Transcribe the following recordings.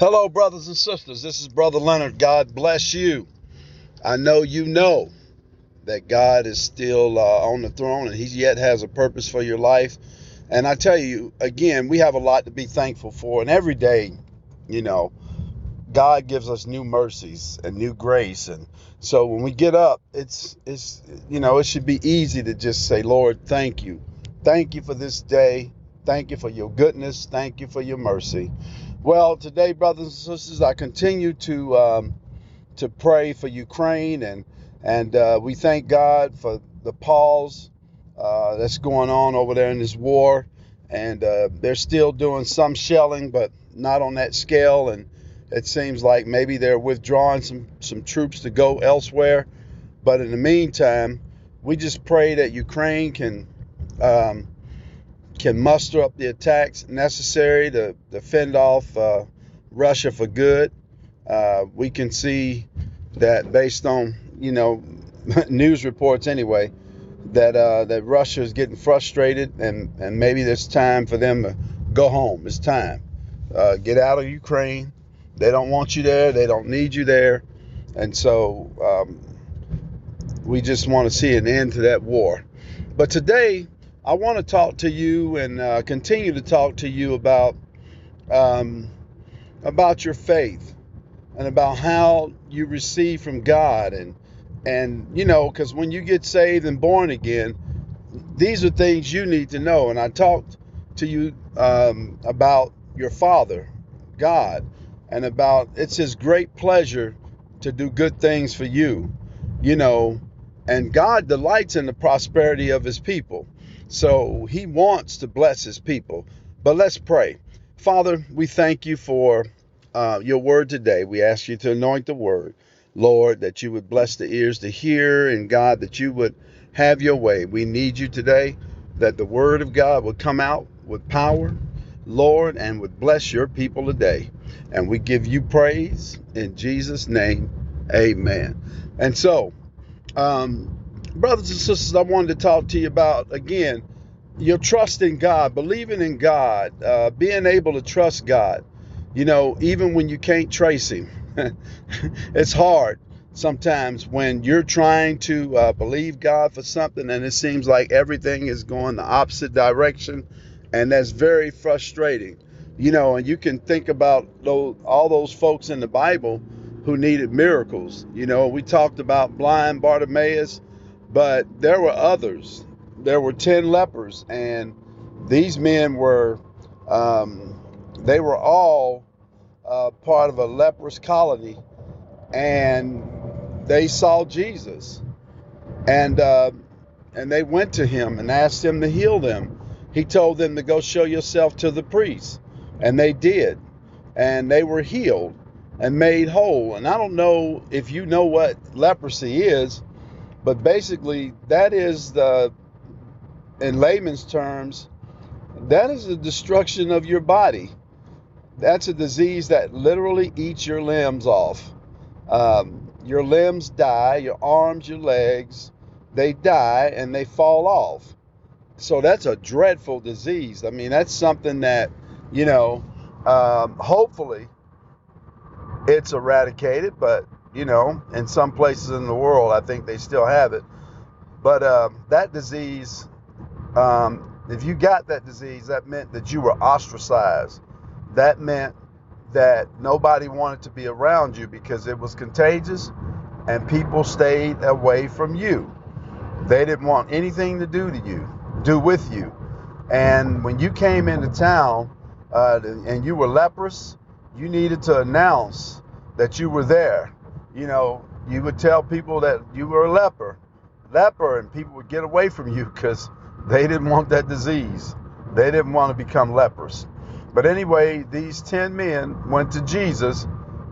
Hello, brothers and sisters. This is Brother Leonard. God bless you. I know you know that God is still uh, on the throne and He yet has a purpose for your life. And I tell you, again, we have a lot to be thankful for. And every day, you know, God gives us new mercies and new grace. And so when we get up, it's, it's, you know, it should be easy to just say, Lord, thank you. Thank you for this day. Thank you for your goodness. Thank you for your mercy. Well, today, brothers and sisters, I continue to um, to pray for Ukraine, and and uh, we thank God for the pause uh, that's going on over there in this war, and uh, they're still doing some shelling, but not on that scale, and it seems like maybe they're withdrawing some some troops to go elsewhere. But in the meantime, we just pray that Ukraine can. Um, can muster up the attacks necessary to, to fend off uh, Russia for good. Uh, we can see that based on you know news reports anyway that uh, that Russia is getting frustrated and and maybe it's time for them to go home. It's time. Uh, get out of Ukraine. They don't want you there. They don't need you there, and so um, we just want to see an end to that war. But today I want to talk to you and uh, continue to talk to you about um, about your faith and about how you receive from God and and you know because when you get saved and born again, these are things you need to know. And I talked to you um, about your Father, God, and about it's His great pleasure to do good things for you, you know, and God delights in the prosperity of His people. So he wants to bless his people. But let's pray. Father, we thank you for uh, your word today. We ask you to anoint the word, Lord, that you would bless the ears to hear, and God, that you would have your way. We need you today, that the word of God would come out with power, Lord, and would bless your people today. And we give you praise in Jesus' name. Amen. And so, um, brothers and sisters, I wanted to talk to you about again your trust in God, believing in God, uh, being able to trust God. You know, even when you can't trace Him, it's hard sometimes when you're trying to uh, believe God for something and it seems like everything is going the opposite direction, and that's very frustrating. You know, and you can think about those, all those folks in the Bible who needed miracles. You know, we talked about blind Bartimaeus but there were others. There were 10 lepers, and these men were, um, they were all uh, part of a leprous colony, and they saw Jesus. And, uh, and they went to him and asked him to heal them. He told them to go show yourself to the priest, and they did. And they were healed and made whole. And I don't know if you know what leprosy is, but basically, that is the, in layman's terms, that is the destruction of your body. That's a disease that literally eats your limbs off. Um, your limbs die, your arms, your legs, they die and they fall off. So that's a dreadful disease. I mean, that's something that, you know, um, hopefully it's eradicated, but you know, in some places in the world, I think they still have it. But uh, that disease, um, if you got that disease, that meant that you were ostracized. That meant that nobody wanted to be around you because it was contagious and people stayed away from you. They didn't want anything to do to you, do with you. And when you came into town uh, and you were leprous, you needed to announce that you were there you know, you would tell people that you were a leper, leper, and people would get away from you because they didn't want that disease. They didn't want to become lepers. But anyway, these 10 men went to Jesus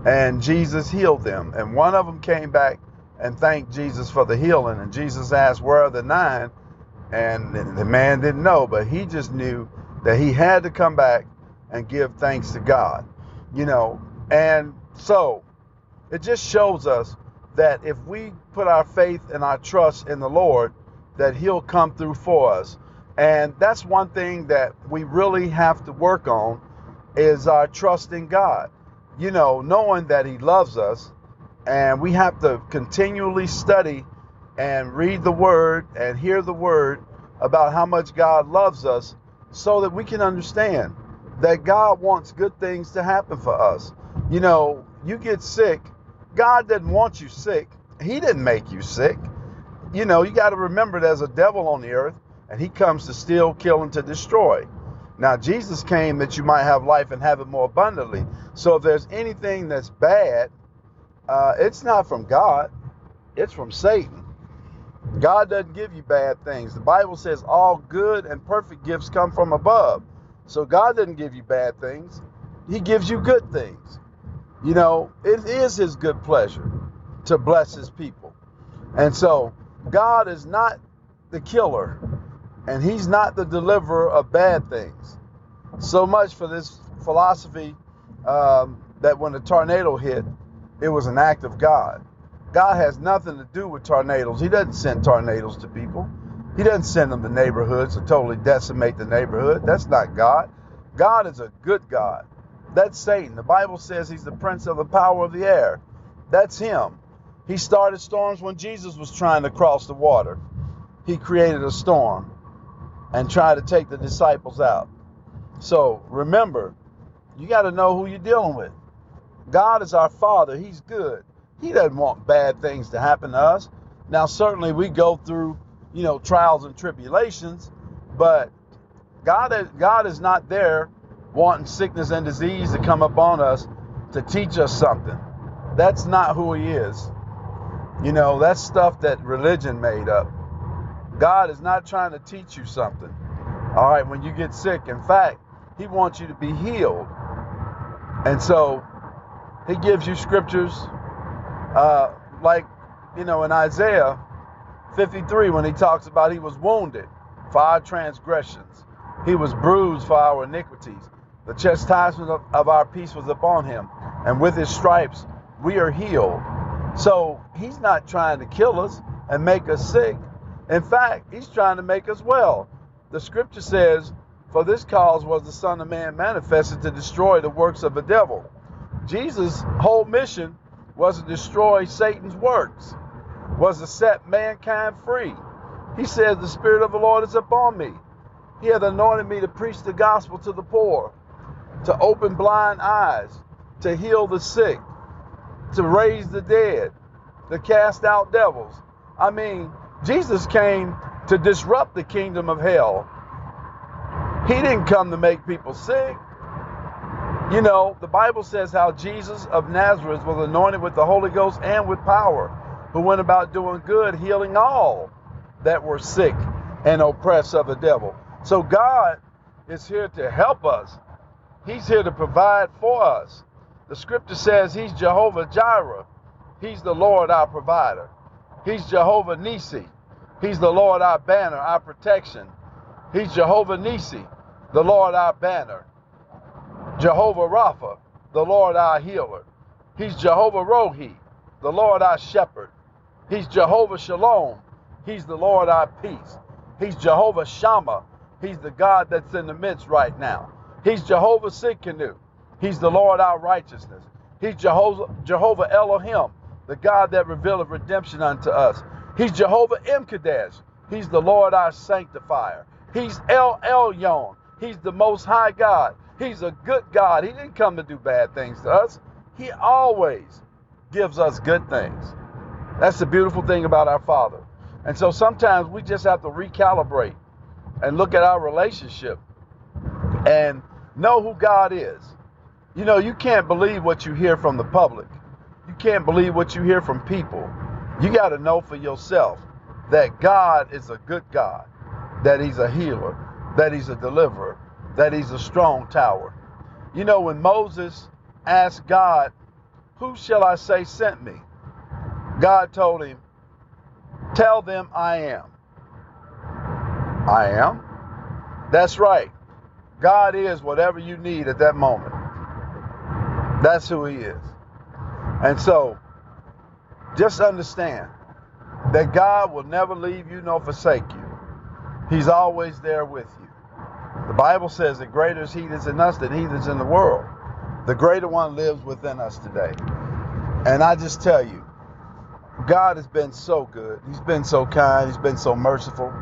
and Jesus healed them. And one of them came back and thanked Jesus for the healing. And Jesus asked, Where are the nine? And the man didn't know, but he just knew that he had to come back and give thanks to God. You know, and so it just shows us that if we put our faith and our trust in the Lord, that He'll come through for us. And that's one thing that we really have to work on is our trust in God. you know, knowing that He loves us, and we have to continually study and read the Word and hear the Word about how much God loves us so that we can understand that God wants good things to happen for us. You know, you get sick, God didn't want you sick, He didn't make you sick. You know, you got to remember there's a devil on the earth, and he comes to steal, kill, and to destroy. Now, Jesus came that you might have life and have it more abundantly. So, if there's anything that's bad, uh, it's not from God, it's from Satan. God doesn't give you bad things. The Bible says all good and perfect gifts come from above. So, God doesn't give you bad things, He gives you good things. You know, it is His good pleasure to bless His people. And so, God is not the killer, and He's not the deliverer of bad things. So much for this philosophy um, that when a tornado hit, it was an act of God. God has nothing to do with tornadoes. He doesn't send tornadoes to people. He doesn't send them to neighborhoods to totally decimate the neighborhood. That's not God. God is a good God. That's Satan. The Bible says he's the prince of the power of the air. That's him. He started storms when Jesus was trying to cross the water. He created a storm and tried to take the disciples out. So remember, you got to know who you're dealing with. God is our Father. He's good. He doesn't want bad things to happen to us. Now, certainly we go through, you know, trials and tribulations, but God God is not there wanting sickness and disease to come upon us to teach us something. That's not who He is. You know, that's stuff that religion made up. God is not trying to teach you something. All right, when you get sick, in fact, He wants you to be healed. And so He gives you scriptures uh, like, you know, in Isaiah 53, when He talks about He was wounded for our transgressions, He was bruised for our iniquities. The chastisement of, of our peace was upon Him, and with His stripes we are healed. So He's not trying to kill us and make us sick. In fact, he's trying to make us well. The scripture says, For this cause was the Son of Man manifested to destroy the works of the devil. Jesus' whole mission was to destroy Satan's works, was to set mankind free. He says, The Spirit of the Lord is upon me. He hath anointed me to preach the gospel to the poor, to open blind eyes, to heal the sick, to raise the dead, to cast out devils. I mean, Jesus came to disrupt the kingdom of hell. He didn't come to make people sick. You know, the Bible says how Jesus of Nazareth was anointed with the Holy Ghost and with power, who went about doing good, healing all that were sick and oppressed of the devil. So God is here to help us. He's here to provide for us. The scripture says he's Jehovah Jireh. He's the Lord our provider. He's Jehovah Nisi. He's the Lord our banner, our protection. He's Jehovah Nisi, the Lord our banner. Jehovah Rapha, the Lord our healer. He's Jehovah Rohi, the Lord our shepherd. He's Jehovah Shalom. He's the Lord our peace. He's Jehovah Shammah. He's the God that's in the midst right now. He's Jehovah Sidkenu. He's the Lord our righteousness. He's Jehovah, Jehovah Elohim, the God that revealeth redemption unto us. He's Jehovah Imkadesh. He's the Lord our sanctifier. He's El Elyon. He's the most high God. He's a good God. He didn't come to do bad things to us. He always gives us good things. That's the beautiful thing about our Father. And so sometimes we just have to recalibrate and look at our relationship and know who God is. You know, you can't believe what you hear from the public. You can't believe what you hear from people. You got to know for yourself that God is a good God, that He's a healer, that He's a deliverer, that He's a strong tower. You know, when Moses asked God, Who shall I say sent me? God told him, Tell them I am. I am? That's right. God is whatever you need at that moment. That's who He is. And so, just understand that God will never leave you nor forsake you. He's always there with you. The Bible says that greater is He that's in us than He that's in the world. The greater one lives within us today. And I just tell you, God has been so good. He's been so kind. He's been so merciful.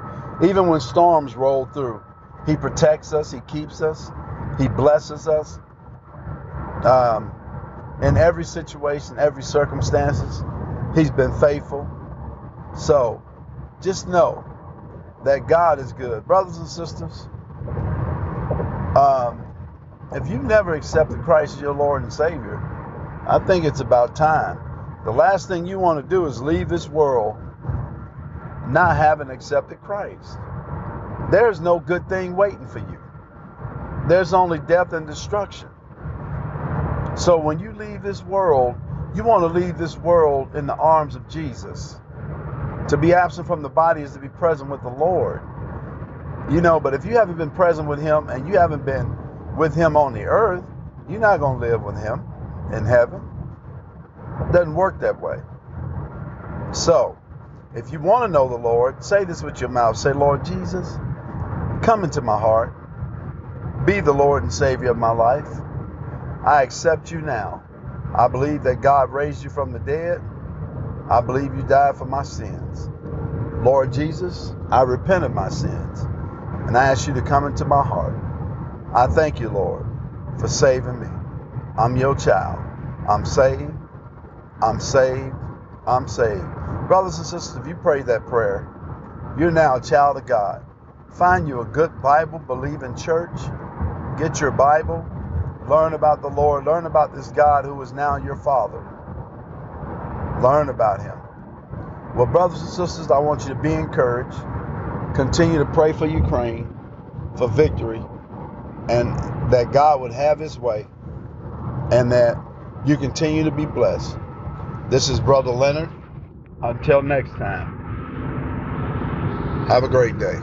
Even when storms roll through, He protects us. He keeps us. He blesses us. Um, in every situation, every circumstances, He's been faithful. So, just know that God is good, brothers and sisters. Um, if you've never accepted Christ as your Lord and Savior, I think it's about time. The last thing you want to do is leave this world not having accepted Christ. There's no good thing waiting for you. There's only death and destruction. So when you leave this world, you want to leave this world in the arms of Jesus. To be absent from the body is to be present with the Lord. You know, but if you haven't been present with Him and you haven't been with Him on the earth, you're not going to live with Him in heaven. It doesn't work that way. So, if you want to know the Lord, say this with your mouth. Say, Lord Jesus, come into my heart. Be the Lord and Savior of my life. I accept you now. I believe that God raised you from the dead. I believe you died for my sins. Lord Jesus, I repent of my sins and I ask you to come into my heart. I thank you, Lord, for saving me. I'm your child. I'm saved. I'm saved. I'm saved. Brothers and sisters, if you prayed that prayer, you're now a child of God. Find you a good Bible believing church. Get your Bible. Learn about the Lord. Learn about this God who is now your Father. Learn about Him. Well, brothers and sisters, I want you to be encouraged. Continue to pray for Ukraine for victory and that God would have his way and that you continue to be blessed. This is Brother Leonard. Until next time, have a great day.